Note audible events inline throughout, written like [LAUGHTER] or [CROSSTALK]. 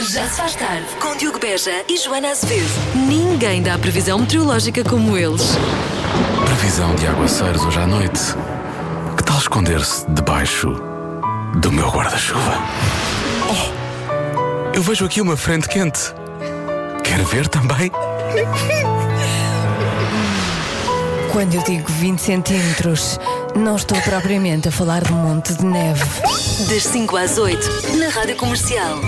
Já se faz tarde com Diogo Beja e Joana Azevedo. Ninguém dá previsão meteorológica como eles. Previsão de aguaceiros hoje à noite. Que tal esconder-se debaixo do meu guarda-chuva? Oh, eu vejo aqui uma frente quente. Quer ver também? Quando eu digo 20 centímetros, não estou propriamente a falar de um monte de neve. Das 5 às 8, na Rádio Comercial.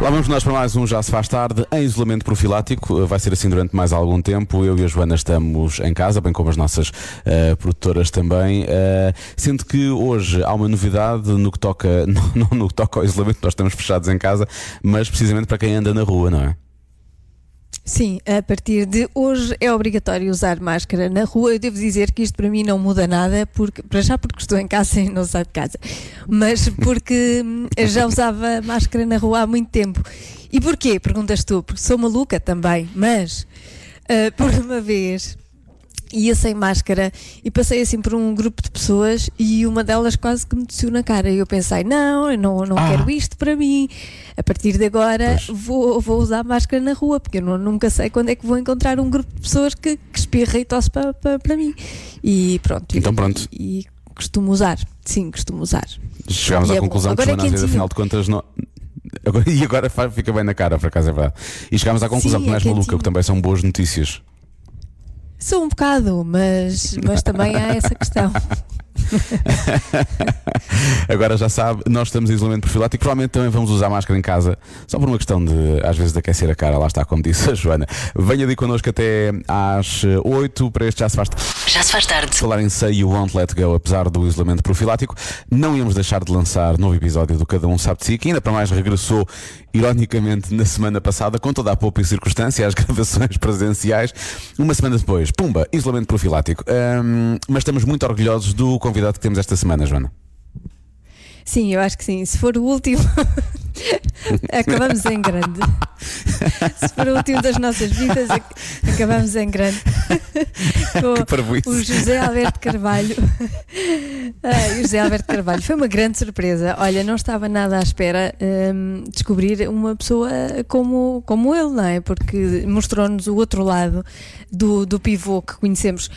Lá vamos nós para mais um Já se faz tarde em isolamento profilático. Vai ser assim durante mais algum tempo. Eu e a Joana estamos em casa, bem como as nossas eh, produtoras também. Eh, sendo que hoje há uma novidade no que toca, [LAUGHS] não no que toca ao isolamento, nós estamos fechados em casa, mas precisamente para quem anda na rua, não é? Sim, a partir de hoje é obrigatório usar máscara na rua. Eu devo dizer que isto para mim não muda nada, porque, para já porque estou em casa e não saio de casa, mas porque hum, já usava máscara na rua há muito tempo. E porquê? Perguntas tu, porque sou maluca também, mas ah, por uma vez ia sem máscara e passei assim por um grupo de pessoas e uma delas quase que me tossiu na cara. E eu pensei, não, eu não, não Ah. quero isto para mim. A partir de agora Pois. vou, vou usar máscara na rua, porque eu não- nunca sei quando é que vou encontrar um grupo de pessoas que, que espirra e tosse para, para, para mim. E pronto. Então e- pronto. E, costumo usar. Sim, costumo usar. Chegámos E à é bom. conclusão que Agora é Joana, vezes, quentinho. afinal de contas, não. [LAUGHS] E agora fica bem na cara, por acaso é verdade. E chegámos à conclusão Sim, que não é és maluca, que também são boas notícias. Sou um bocado, mas, mas também há essa questão. [LAUGHS] [LAUGHS] Agora já sabe, nós estamos em isolamento profilático. Provavelmente também vamos usar máscara em casa, só por uma questão de, às vezes, de aquecer a cara. Lá está, como disse a Joana. Venha ali connosco até às 8 para este já se faz. Já se faz tarde. Falar em Say You Won't Let Go, apesar do isolamento profilático, não íamos deixar de lançar novo episódio do Cada Um Sabe de Si, que ainda para mais regressou, ironicamente, na semana passada, com toda a poupa e circunstância, às [LAUGHS] gravações presenciais. Uma semana depois, pumba, isolamento profilático. Ahm, mas estamos muito orgulhosos do convidado que temos esta semana, Joana. Sim, eu acho que sim. Se for o último, [LAUGHS] [LAUGHS] acabamos em grande. [LAUGHS] Se for o último das nossas vidas, ac- acabamos em grande. [LAUGHS] Com o José Alberto Carvalho. Ai, o José Alberto Carvalho foi uma grande surpresa. Olha, não estava nada à espera hum, descobrir uma pessoa como, como ele, não é? Porque mostrou-nos o outro lado do, do pivô que conhecemos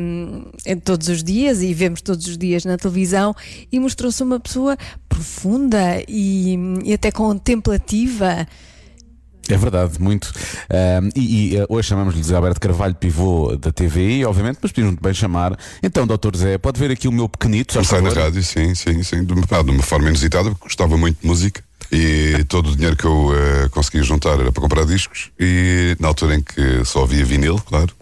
hum, todos os dias e vemos todos os dias na televisão e mostrou-se uma pessoa profunda e, e até contemplativa. É verdade, muito. Ahm, e e, eh, hoje chamamos-lhe José Alberto Carvalho, pivô da TVI, obviamente, mas podíamos muito bem chamar. Então, doutor Zé, pode ver aqui o meu pequenito, Comecei na rádio, sim, sim, sim, de uma, de uma forma inusitada, porque gostava muito de música e todo o dinheiro que eu eh, conseguia juntar era para comprar discos e na altura em que só havia vinil, claro.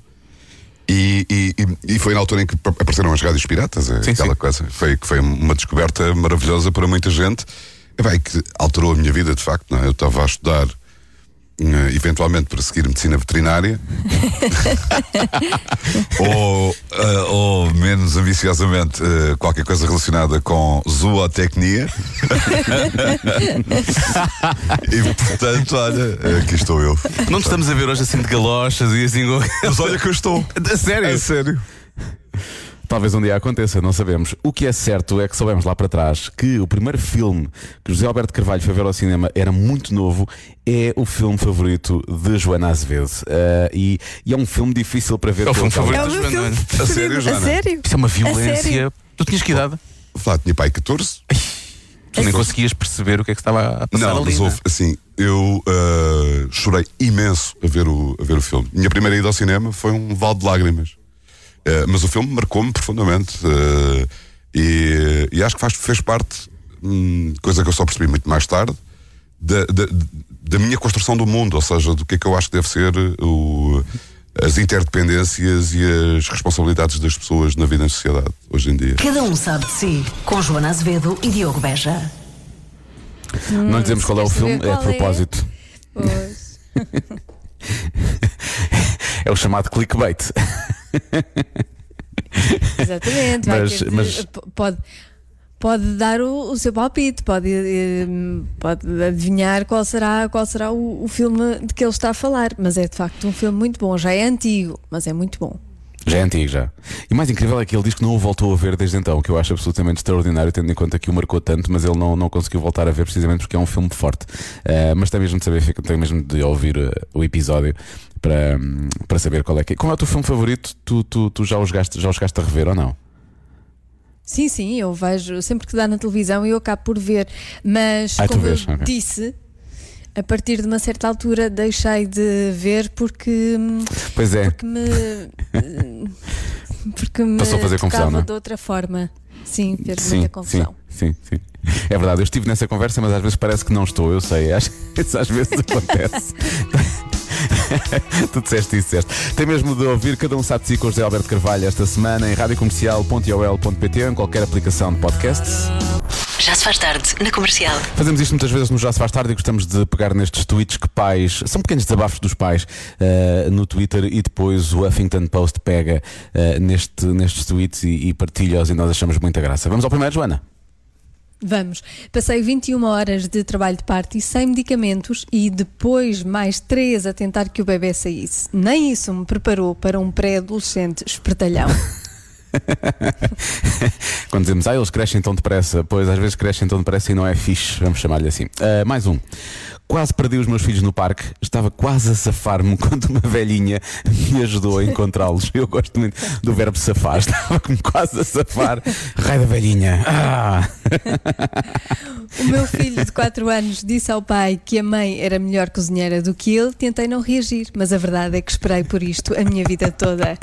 E, e- e- foi na altura em que ap- apareceram as rádios piratas, eh, Sim, aquela sim. coisa. Foi, que foi uma descoberta maravilhosa para muita gente e, bem, que alterou a minha vida, de facto. Não é? Eu estava a estudar, eventualmente, para seguir medicina veterinária. [LAUGHS] ou, eh, ou menos ambiciosamente eh, qualquer coisa relacionada com zootecnia. [LAUGHS] e portanto, olha, eh, aqui estou eu. Não te estamos a ver hoje assim de galochas e assim. Mas olha que eu estou. [LAUGHS] A sério? É sério. Talvez um dia aconteça, não sabemos. O que é certo é que soubemos lá para trás que o primeiro filme que José Alberto Carvalho foi ver ao cinema era muito novo, é o filme favorito de Joana Azevedo. Ah, e, e é um filme difícil para ver. É o filme favorito. É meu Joana. A sério, preferido. A Joana? sério? Isso é uma violência. Tu tinhas que idade? Flá, tinha pai 14. Tu nem conseguias perceber o que é que estava a passar Não, ali. mas não é? houve, assim, eu eh, chorei imenso a ver, o, a ver o filme. Minha primeira ida ao cinema foi um val de lágrimas. Eh, mas o filme marcou-me profundamente. eh, e, e acho que faz, fez parte, hum, coisa que eu só percebi muito mais tarde, da, da, da minha construção do mundo, ou seja, do que é que eu acho que deve ser o, as interdependências e as responsabilidades das pessoas na vida em sociedade, hoje em dia. Cada um sabe de si. Com Joana Azevedo e Diogo Beja. Não lhe dizemos qual é o saber filme, é qual é? propósito. Pois. [LAUGHS] É o chamado clickbait. [LAUGHS] [LAUGHS] Exatamente, vai Mas- ter mas- pode, pode dar o, o seu palpite, pode, eh, pode adivinhar qual será, qual será o, o filme de que ele está a falar. Mas é de facto um filme muito bom, já é antigo, mas é muito bom. Já é antigo, já. E mais incrível é que ele diz que não o voltou a ver desde então, o que eu acho absolutamente extraordinário, tendo em conta que o marcou tanto, mas ele não, não conseguiu voltar a ver precisamente porque é um filme forte. Uh, mas tem mesmo de saber, tem mesmo de ouvir uh, o episódio para, um, para saber qual é que é. Qual é o teu filme favorito? Tu, tu, tu já, os gaste, já os chegaste a rever ou não? Sim, sim, eu vejo sempre que dá na televisão e eu acabo por ver. Mas, Ah, tu como vês, eu ok. disse, a partir de uma certa altura deixei de ver porque, Pois é. porque me. porque me Passou a fazer confusão, não é? de outra forma. Sim, fez Sim, muita confusão. Sim, sim, sim. É verdade, eu estive nessa conversa, mas às vezes parece que não estou, eu sei. [LAUGHS] Isso às vezes acontece. [LAUGHS] tu disseste isso, disseste. Tem mesmo de ouvir cada um sabe de si com o José Alberto Carvalho esta semana em radiocomercial.ol.pt ou em qualquer aplicação de podcasts. Já se faz tarde na comercial. Fazemos isto muitas vezes no Já Se Faz Tarde e gostamos de pegar nestes tweets que pais. São pequenos desabafos dos pais eh, no Twitter e depois o Huffington Post pega eh, neste, nestes tweets e, e partilha-os e nós achamos muita graça. Vamos ao primeiro, Joana? Vamos. Passei 21 horas de trabalho de parto e sem medicamentos e depois mais 3 a tentar que o bebê saísse. Nem isso me preparou para um pré-adolescente espertalhão. [LAUGHS] [LAUGHS] Quando dizemos, ah, eles crescem tão depressa, pois às vezes crescem tão depressa e não é fixe, vamos chamar-lhe assim. Ah, mais um. Quase perdi os meus filhos no parque, estava quase a safar-me [LAUGHS] quando uma velhinha me ajudou a encontrá-los. Eu gosto muito do verbo safar, [LAUGHS] estava-me quase a safar. Raio da velhinha. Ah! O meu filho de 4 anos disse ao pai que a mãe era melhor cozinheira do que ele. Tentei não reagir, mas a verdade é que esperei por isto a minha vida toda.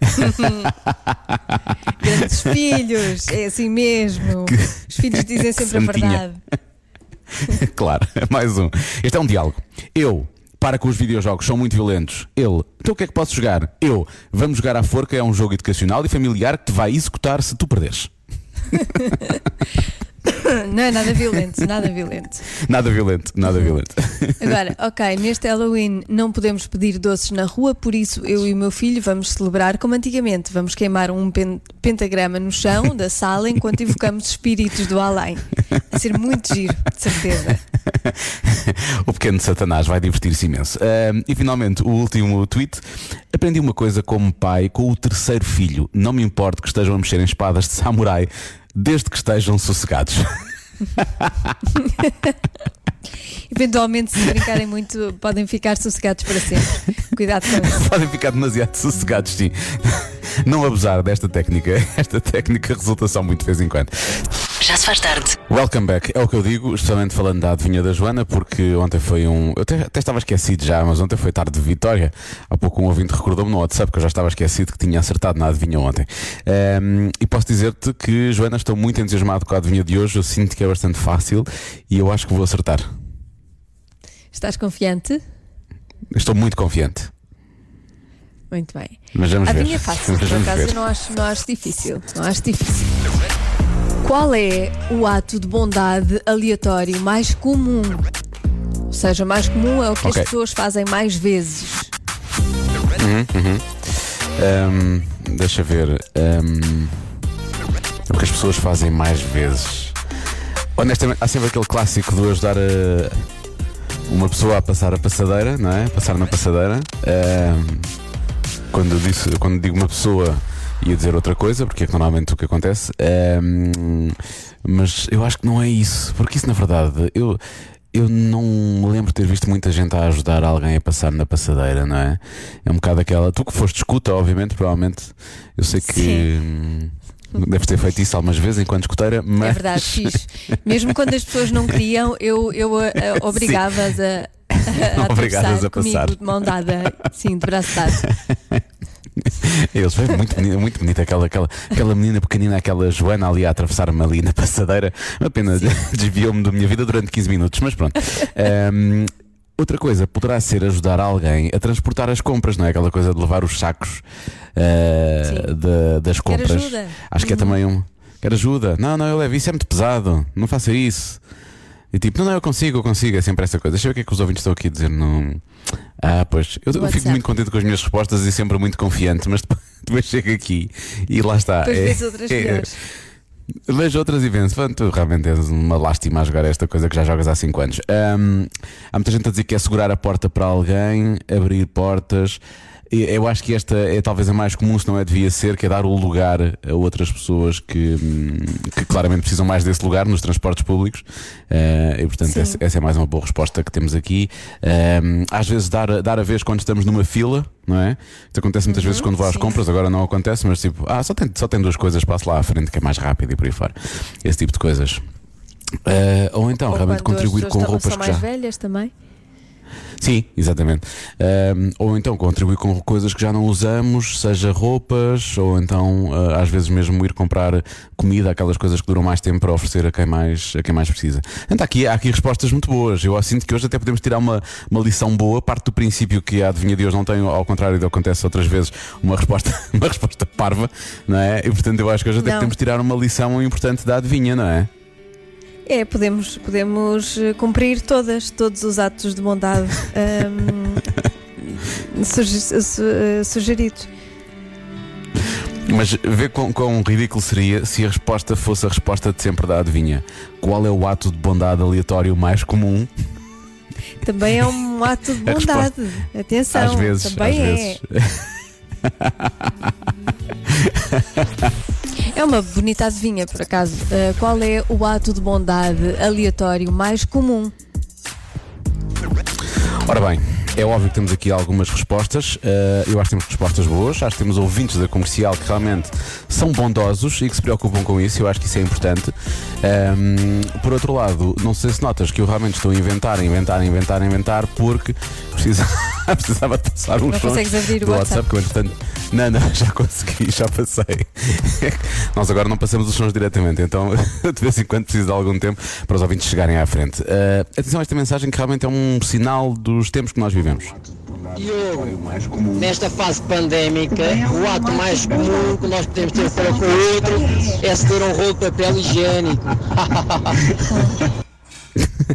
[LAUGHS] Grandes filhos, é assim mesmo. Os filhos dizem sempre a santinha. verdade. [LAUGHS] claro, mais um. Este é um diálogo. Eu. Para com os videojogos, são muito violentos. Ele, então o que é que posso jogar? Eu, vamos jogar à forca, é um jogo educacional e familiar que te vai executar se tu perderes. [LAUGHS] [COUGHS] Não é nada violento, nada violento. Nada violento, nada violento. [LAUGHS] Agora, ok, neste Halloween não podemos pedir doces na rua, por isso eu e o meu filho vamos celebrar como antigamente. Vamos queimar um pen- pentagrama no chão da sala enquanto evocamos espíritos do além. Vai ser muito giro, de certeza. [LAUGHS] o pequeno Satanás vai divertir-se imenso. Ahm, e finalmente, o último tweet. Aprendi uma coisa como pai com o terceiro filho. Não me importo que estejam a mexer em espadas de samurai, desde que estejam sossegados. Eventualmente, se brincarem muito, podem ficar sossegados para sempre. Cuidado com isso. Podem ficar demasiado sossegados, sim. Não abusar desta técnica. Esta técnica resulta só muito de vez em quando. Já se faz tarde. Welcome back, é o que eu digo, especialmente falando da adivinha da Joana, porque ontem foi um. Eu até, até estava esquecido já, mas ontem foi tarde de vitória. Há pouco um ouvinte recordou-me no WhatsApp que eu já estava esquecido que tinha acertado na adivinha ontem. Ehm, e posso dizer-te que, Joana, estou muito entusiasmado com a adivinha de hoje. Eu sinto que é bastante fácil e eu acho que vou acertar. Estás confiante? Estou muito confiante. Muito bem. Mas vamos A ver. minha é fácil, [LAUGHS] Mas por acaso eu não acho, não acho difícil. Não acho difícil. Qual é o ato de bondade aleatório mais comum? Ou seja, mais comum é o que Ok. as pessoas fazem mais vezes. Ahm, deixa ver. ahm, o que as pessoas fazem mais vezes. Honestamente, há sempre aquele clássico de ajudar a uma pessoa a passar a passadeira, não é? Passar na passadeira. Ahm, quando, eu disse, quando digo uma pessoa, ia dizer outra coisa, porque é que normalmente o que acontece. Ahm, mas eu acho que não é isso, porque isso na verdade eu. Eu não me lembro de ter visto muita gente a ajudar alguém a passar na passadeira, não é? É um bocado aquela. Tu que foste escuta, obviamente, provavelmente. Eu sei que. Sim. hum, Deves ter feito isso algumas vezes enquanto escuteira, mas. É verdade, fiz. [LAUGHS] Mesmo quando as pessoas não queriam, eu, eu a- a- [LAUGHS] obrigava-as a, a, a atravessar a comigo passar. de mão dada, sim, de braço dado. [LAUGHS] [LAUGHS] Eles foi muito bonita, muito bonita aquela, aquela, aquela menina pequenina, aquela Joana ali a atravessar-me ali na [LAUGHS] passadeira. Uma pena [LAUGHS] desviou-me da minha vida durante 15 minutos, mas pronto. Ahm, outra coisa poderá ser ajudar alguém a transportar as compras, não é? Aquela coisa de levar os sacos ah, Sim. da- das compras. ajuda? Acho que é também um. Quer ajuda? Não, não, eu levo. Isso é muito pesado. Não faça isso. E tipo, não, não, eu consigo, eu consigo. É sempre essa coisa. Deixa eu ver o que é que os ouvintes estão aqui a dizer. No... Ah, pois. Eu, eu fico muito contente com as minhas respostas e sempre muito confiante, mas [LAUGHS] depois, depois chego aqui e lá está. Depois É- outras é-. Vejo outras e "Pá, tu realmente és uma lástima a jogar esta coisa que já jogas há 5 anos. Ahm, há muita gente a dizer que é segurar a porta para alguém, abrir portas. Eu acho que esta é talvez a mais comum, se não é devia ser, que é dar o lugar a outras pessoas que, hum, que claramente precisam mais desse lugar nos transportes públicos. Eh, e portanto, essa, essa é mais uma boa resposta que temos aqui. Hum, às vezes, dar, a- dar a vez quando estamos numa fila, não é? Isso acontece muitas vezes quando vou às sim. compras, agora não acontece, mas tipo, ah, só tem, só tem duas coisas, passo lá à frente que é mais rápido e por aí fora. Esse tipo de coisas. Eh, ou então, Ou realmente contribuir com roupas são que já. velhas também. Sim, exatamente. Ahm, ou então contribuir com coisas que já não usamos, seja roupas, ou então ah, às vezes mesmo ir comprar comida, aquelas coisas que duram mais tempo para oferecer a quem mais, a quem mais precisa. Então, há aqui, há aqui respostas muito boas. Eu sinto que hoje até podemos tirar uma, uma lição boa, parte do princípio que a adivinha de hoje não tem, ao contrário do que acontece outras vezes, uma resposta, [LAUGHS] uma resposta parva, não é? E portanto eu acho que hoje até Não. podemos tirar uma lição importante da adivinha, não é? É, podemos, podemos eh, cumprir todas, todos os atos de bondade [LAUGHS] suge- su- eh, sugeridos. Mas vê quão, quão ridículo seria se a resposta fosse a resposta de sempre da adivinha. Qual é o ato de bondade aleatório mais comum? Também é um [LAUGHS] ato de A resposta- bondade. Atenção, às vezes, também às é. vezes. [LAUGHS] É uma bonita adivinha, por acaso. Uh, qual é o ato de bondade aleatório mais comum? Ora bem, é óbvio que temos aqui algumas respostas. Uh, eu acho que temos respostas boas. Acho que temos ouvintes da comercial que realmente são bondosos e que se preocupam com isso. Eu acho que isso é importante. Um, por outro lado, não sei se notas que eu realmente estou a inventar, inventar, inventar, inventar, porque precisa- [LAUGHS] [LAUGHS] precisava de passar uns Não sons consegues abrir o do WhatsApp? que eu, entretanto, não, não, [LAUGHS] já consegui, já passei. [LAUGHS] Nós agora não passamos os sons diretamente, então de vez em quando preciso de algum tempo para os ouvintes chegarem à frente. Uh, atenção a esta mensagem que realmente é um sinal dos tempos que nós vivemos. Diogo, nesta fase pandémica, o ato mais comum que nós podemos ter para com o outro é ceder um rolo de papel higiênico.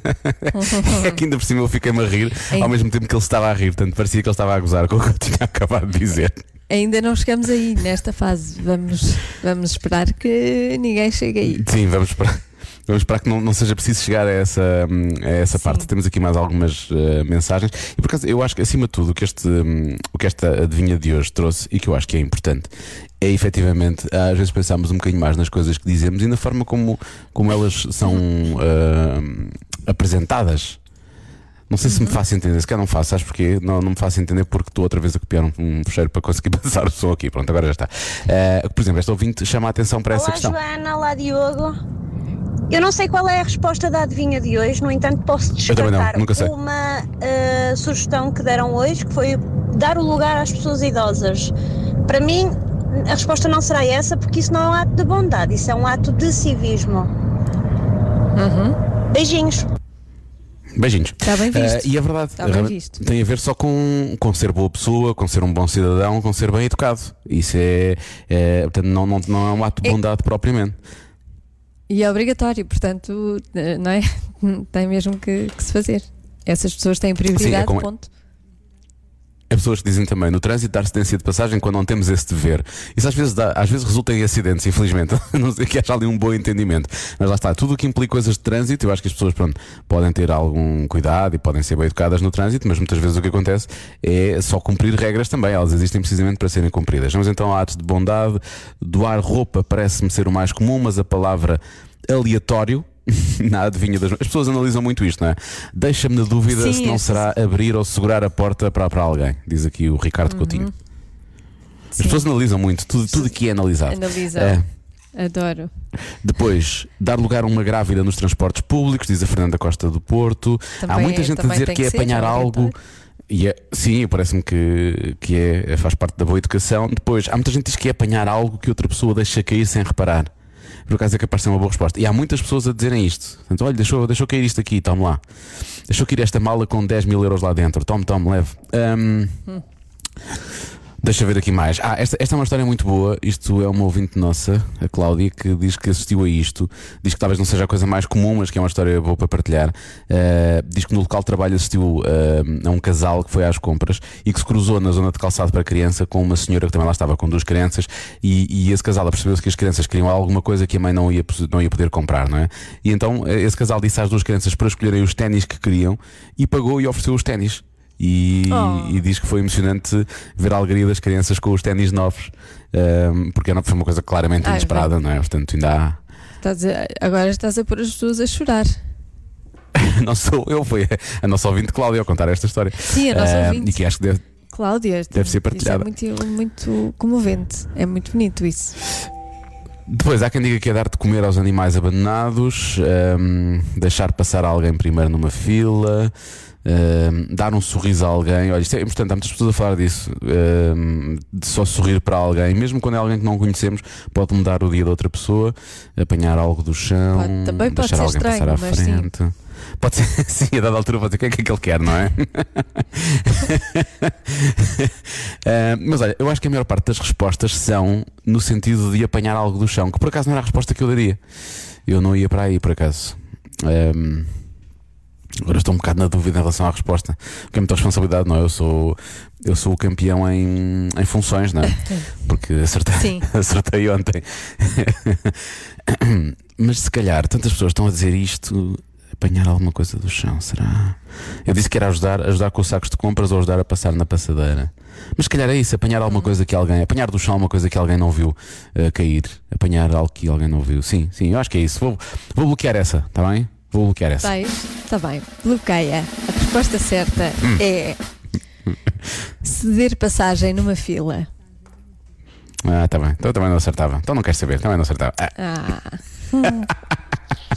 [LAUGHS] É que ainda por cima eu fiquei-me a rir ao mesmo tempo que ele estava a rir, portanto parecia que ele estava a gozar com o que eu [LAUGHS] tinha acabado de dizer. Ainda não chegamos aí nesta fase. Vamos, vamos esperar que ninguém chegue aí. Sim, vamos para. Vamos esperar que não, não seja preciso chegar a essa, a essa parte. Temos aqui mais algumas eh, mensagens. E por acaso, eu acho que acima de tudo o que, este, hum, o que esta adivinha de hoje trouxe e que eu acho que é importante é efetivamente, às vezes pensarmos um bocadinho mais nas coisas que dizemos e na forma como, como elas são hum, apresentadas. Não sei se me faço entender, se calhar não faço, sabes porquê? Não, não me faço entender porque estou outra vez a copiar um, um fecheiro para conseguir [LAUGHS] passar o som aqui. Pronto, agora já está. Eh, por exemplo, esta ouvinte chama a atenção para essa Olá questão. Joana, olá Diogo. Eu não sei qual é a resposta da adivinha de hoje, no entanto posso Eu também não, destacar nunca sei. uma eh, sugestão que deram hoje, que foi dar o lugar às pessoas idosas. Para mim, a resposta não será essa, porque isso não é um ato de bondade, isso é um ato de civismo. Beijinhos. Beijinhos. Está bem visto. Eh, e é verdade, Está bem realmente visto. tem a ver só com, com ser boa pessoa, com ser um bom cidadão, com ser bem educado. Isso é, é portanto, não, não, não é um ato de É- bondade propriamente. E é obrigatório, portanto, eh, não é? [LAUGHS] Tem mesmo que, que se fazer. Essas pessoas têm prioridade, como- ponto. Há pessoas que dizem também no trânsito dar cedência de passagem quando não temos esse dever. Isso às vezes, dá, às vezes resulta em acidentes, infelizmente. [LAUGHS] Não sei que haja ali um bom entendimento. Mas lá está, tudo o que implica coisas de trânsito, eu acho que as pessoas pronto, podem ter algum cuidado e podem ser bem educadas no trânsito, mas muitas vezes o que acontece é só cumprir regras também. Elas existem precisamente para serem cumpridas. Vamos então a atos de bondade. Doar roupa parece-me ser o mais comum, mas a palavra aleatório. [LAUGHS] Na adivinha das. As pessoas analisam muito isto, não é? Deixa-me na dúvida Sim, se não será abrir ou segurar a porta para, para alguém, diz aqui o Ricardo Coutinho. As Sim. pessoas analisam muito, tudo, tudo que é analisado. Analisam. É. Adoro. Depois, dar lugar a uma grávida nos transportes públicos, diz a Fernanda Costa do Porto. Há Também muita é- gente a dizer que é que apanhar algo. E é, sim, parece-me que, que é, faz parte da boa educação. Depois, há muita gente que diz que é apanhar algo que outra pessoa deixa cair sem reparar. Por acaso é capaz de ser uma boa resposta. E há muitas pessoas a dizerem isto. Portanto, olha, deixou, deixou cair isto aqui, tome lá. Deixou cair esta mala com 10 mil euros lá dentro. Tome, tome, leve. Ahm, Deixa ver aqui mais. Ah, esta, esta é uma história muito boa. Isto é uma ouvinte nossa, a Cláudia, que diz que assistiu a isto. Diz que talvez não seja a coisa mais comum, mas que é uma história boa para partilhar. Uh, diz que no local de trabalho assistiu uh, a um casal que foi às compras e que se cruzou na zona de calçado para criança com uma senhora que também lá estava com duas crianças. E, e esse casal percebeu-se que as crianças queriam alguma coisa que a mãe não ia, não ia poder comprar, não é? E então eh, esse casal disse às duas crianças para escolherem os ténis que queriam e pagou e ofereceu os ténis. E, Oh. e diz que foi emocionante ver a alegria das crianças com os ténis novos, ehm, porque não foi uma coisa claramente Ai, inesperada, não é? Portanto, ainda há. Estás a- agora estás a pôr as pessoas a chorar. [LAUGHS] Não sou eu, foi a nossa ouvinte Cláudia a contar esta história. Sim, a nossa ouvinte. E que acho que deve, Cláudia, Deve ser isso partilhada. é muito, muito comovente. É muito bonito isso. Depois há quem diga que é dar de comer aos animais abandonados, ehm, deixar passar alguém primeiro numa fila, ehm, dar um sorriso a alguém. Olha, isto é importante, há muitas pessoas a falar disso. ehm, de só sorrir para alguém, mesmo quando é alguém que não conhecemos, pode mudar o dia de outra pessoa, apanhar algo do chão, Pode- também pode deixar alguém estranho, passar à mas sim. Pode ser, [LAUGHS] sim, a dada altura pode dizer o que é que é que ele quer, não é? Ah, [LAUGHS] mas olha, eu acho que a maior parte das respostas são no sentido de apanhar algo do chão, que por acaso não era a resposta que eu daria. Eu não ia para aí, por acaso. Ahm, agora estou um bocado na dúvida em relação à resposta, porque é muita responsabilidade, não é? Eu sou, eu sou o campeão em, em funções, não é? Porque acertei, [LAUGHS] acertei ontem. [COUGHS] Mas se calhar tantas pessoas estão a dizer isto. Apanhar alguma coisa do chão, será? Eu disse que era ajudar, ajudar com os sacos de compras ou ajudar a passar na passadeira. Mas se calhar é isso, apanhar alguma coisa que alguém, apanhar do chão alguma coisa que alguém não viu eh, cair, apanhar algo que alguém não viu. Sim, sim, eu acho que é isso. Vou, vou bloquear essa, está bem? Vou bloquear essa. Vais? Está bem. Bloqueia. A resposta certa Hum. é ceder passagem numa fila. Ah, está bem. Então também não acertava. Então não queres saber, também não acertava. Ah, Ah, [LAUGHS] [LAUGHS]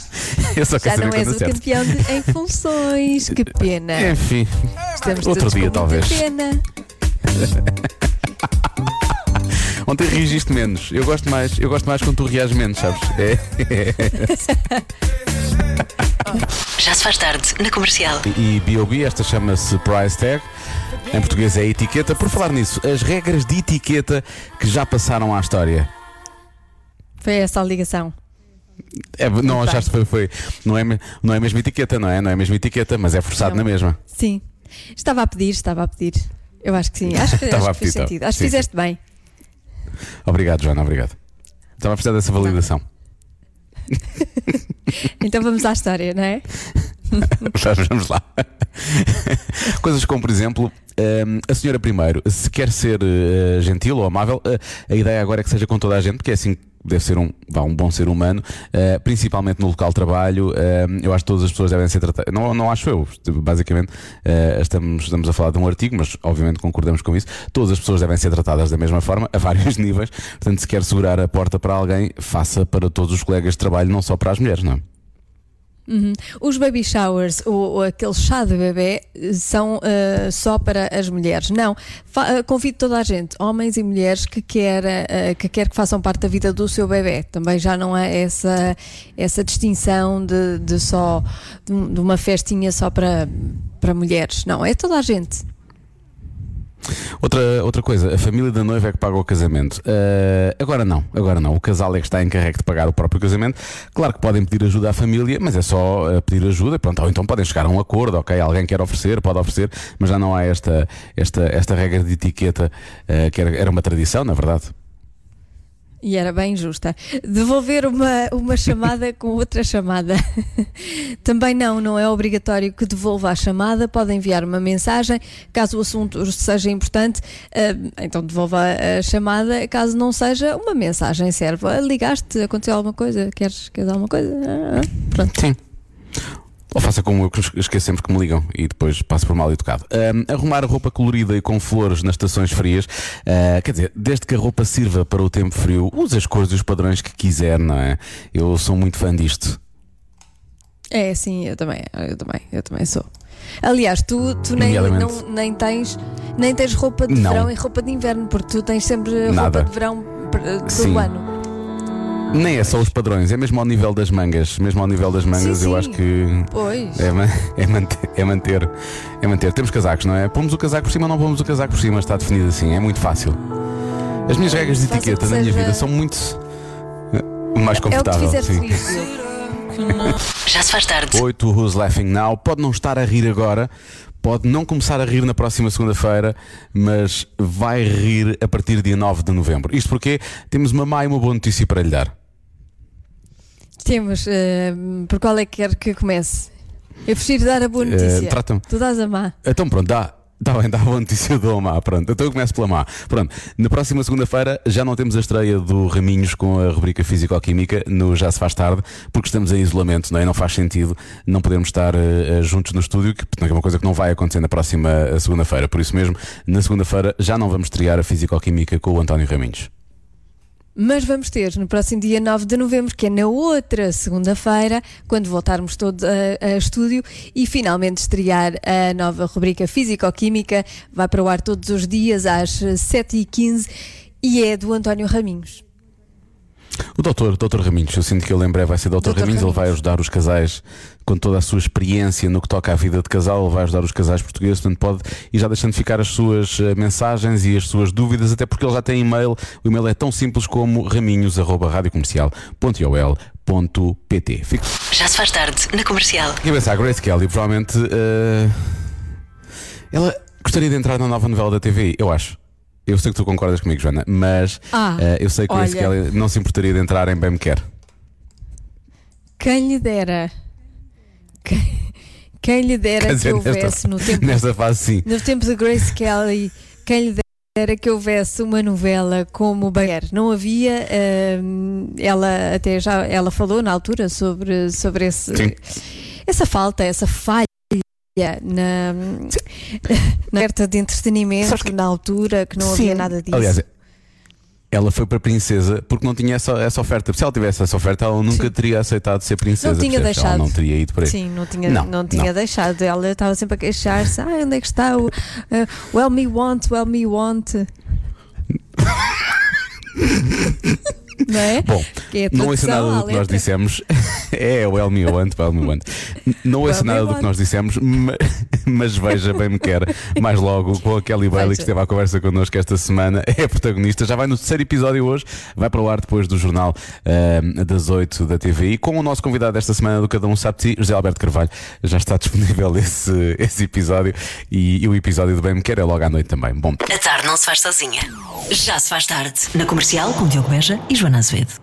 [LAUGHS] eu só já quero não saber és o acerto. campeão de- em funções. Que pena. Enfim, Estamos outro dia, talvez. Pena. [LAUGHS] ontem reagiste menos. Eu gosto mais, eu gosto mais quando tu reages menos, sabes? É. [LAUGHS] Já se faz tarde na comercial. E B.O.B. esta chama-se Price Tag. Em português é etiqueta. Por falar nisso, as regras de etiqueta que já passaram à história. Foi essa a ligação. É, não achaste que foi, foi não, é, não é a mesma etiqueta, não é? Não é a mesma etiqueta, mas é forçado Não. na mesma. Sim. Estava a pedir, estava a pedir. Eu acho que sim. Acho que, [LAUGHS] Estava acho que fez sentido. Acho que Sim, fizeste bem. Obrigado, Joana, obrigado. Estava a precisar dessa validação. [LAUGHS] Então vamos à história, não é? [LAUGHS] Vamos, lá. Coisas como, por exemplo, hum, a senhora primeiro, se quer ser eh, gentil ou amável, eh, a ideia agora é que seja com toda a gente, porque é assim que deve ser um, vá, um bom ser humano, eh, principalmente no local de trabalho. eh, eu acho que todas as pessoas devem ser tratadas. Não, não acho eu, basicamente, eh, estamos, estamos a falar de um artigo, mas obviamente concordamos com isso. Todas as pessoas devem ser tratadas da mesma forma, a vários [LAUGHS] níveis. Portanto, se quer segurar a porta para alguém, faça para todos os colegas de trabalho, não só para as mulheres, não é? Uhum. Os baby showers, ou, ou aquele chá de bebê, são eh, só para as mulheres. Não. Fa- eh, convido toda a gente, homens e mulheres, que quer, eh, que quer que façam parte da vida do seu bebê. Também já não há essa, essa distinção de, de só de, de uma festinha só para, para mulheres. Não, é toda a gente. Outra, outra coisa, a família da noiva é que paga o casamento. Eh, agora não, agora não. O casal é que está encarregue de pagar o próprio casamento. Claro que podem pedir ajuda à família, mas é só eh, pedir ajuda, pronto, ou então podem chegar a um acordo, ok? Alguém quer oferecer, pode oferecer, mas já não há esta, esta, esta regra de etiqueta eh, que era, era uma tradição, na verdade. E era bem justa. Devolver uma, uma chamada com outra chamada. [LAUGHS] Também não, não é obrigatório que devolva a chamada. Pode enviar uma mensagem. Caso o assunto seja importante, eh, então devolva a chamada. Caso não seja, uma mensagem serve. Ah, Ligaste, aconteceu alguma coisa? Queres, queres alguma coisa? Ah, ah, pronto. Sim. Ou faça como eu, que esqueço sempre que me ligam e depois passo por mal educado. Ahm, arrumar roupa colorida e com flores nas estações frias. ah, quer dizer, desde que a roupa sirva para o tempo frio, use as cores e os padrões que quiser, não é? Eu sou muito fã disto. É, sim, eu também, eu também, eu também sou. Aliás, tu, tu nem, não, nem, tens, nem tens roupa de Não. verão e roupa de inverno, porque tu tens sempre roupa Nada. de verão eh, todo o ano. Nem é só os padrões, é mesmo ao nível das mangas. Mesmo ao nível das mangas, Sim, eu sim. acho que. Pois. É, [LAUGHS] é manter, é manter. É manter. Temos casacos, não é? Pomos o casaco por cima ou não pomos o casaco por cima, está definido assim, é muito fácil. As minhas regras de etiqueta na minha seja- vida são muito eh, mais É o que sim. Já se faz tarde. 8 Who's Laughing Now. Pode não estar a rir agora, pode não começar a rir na próxima segunda-feira, mas vai rir a partir do dia 9 de novembro. Isto porque temos uma má e uma boa notícia para lhe dar. Temos, eh, por qual é que quer que comece? Eu prefiro dar a boa notícia. trata-me. Tu dás a má. Então pronto, dá. Está bem, dá boa notícia do má. Pronto, então eu começo pela má. Pronto, na próxima segunda-feira já não temos a estreia do Raminhos com a rubrica Físico-Química no Já Se Faz Tarde, porque estamos em isolamento, não é? Não faz sentido não podermos estar uh, juntos no estúdio, que é uma coisa que não vai acontecer na próxima uh, segunda-feira. Por isso mesmo, na segunda-feira já não vamos estrear a Físico-Química com o António Raminhos. Mas vamos ter no próximo dia 9 de novembro, que é na outra segunda-feira, quando voltarmos todos a, a, estúdio e finalmente estrear a nova rubrica Físico-Química. Vai para o ar todos os dias às 7h15 e é do António Raminhos. O doutor, doutor Raminhos, eu sinto que ele em breve vai ser doutor, doutor Raminhos, ele vai ajudar os casais com toda a sua experiência no que toca à vida de casal, vai ajudar os casais portugueses, portanto pode e já deixando ficar as suas uh, mensagens e as suas dúvidas, até porque ele já tem e-mail, o e-mail é tão simples como raminhos.radiocomercial.ol.pt Fico... Já se faz tarde, na comercial. E pensar, Grace Kelly, provavelmente uh... ela gostaria de entrar na nova novela da TV, eu acho. Eu sei que tu concordas comigo, Joana, mas ah, uh, eu sei que olha, Kelly não se importaria de entrar em Bem Me Quer. Quem lhe dera. Quem, quem lhe dera que nesta, houvesse no tempo. Nesta fase, sim. No tempo de Grace Kelly, quem lhe dera que houvesse uma novela como Bayer. Não havia, uh, ela até já ela falou na altura sobre, sobre esse, essa falta, essa falha na, [LAUGHS] na oferta de entretenimento que, na altura que não sim. havia nada disso. Aliás, ela foi para princesa porque não tinha essa, essa oferta. Se ela tivesse essa oferta, ela nunca sim. teria aceitado ser princesa. Não tinha deixado. Ela não teria ido para aí. Sim, não tinha, não, não tinha não. deixado. Ela estava sempre a queixar-se: ah, onde é que está o uh, [LAUGHS] [LAUGHS] Well Me Want, Well Me Want? não é? Bom, é não ouço nada do que nós dissemos. é o El Me Want, o El Me Want. Não ouço nada do que nós [LAUGHS] dissemos, mas [LAUGHS] veja, bem me quer. Mais logo com a Kelly Bailey que esteve à conversa connosco esta semana, [LAUGHS] é protagonista. Já vai no terceiro episódio hoje, vai para o ar depois do jornal uh, das 8 da TV. E com o nosso convidado desta semana do Cada Um Sabe José Alberto Carvalho, já está [LAUGHS] disponível esse, esse episódio. E, e o episódio do Bem Me Quer é logo à noite também. Bom. A tarde não se faz sozinha. Já se faz tarde. Na comercial com Diogo Beja e Joana Azevedo.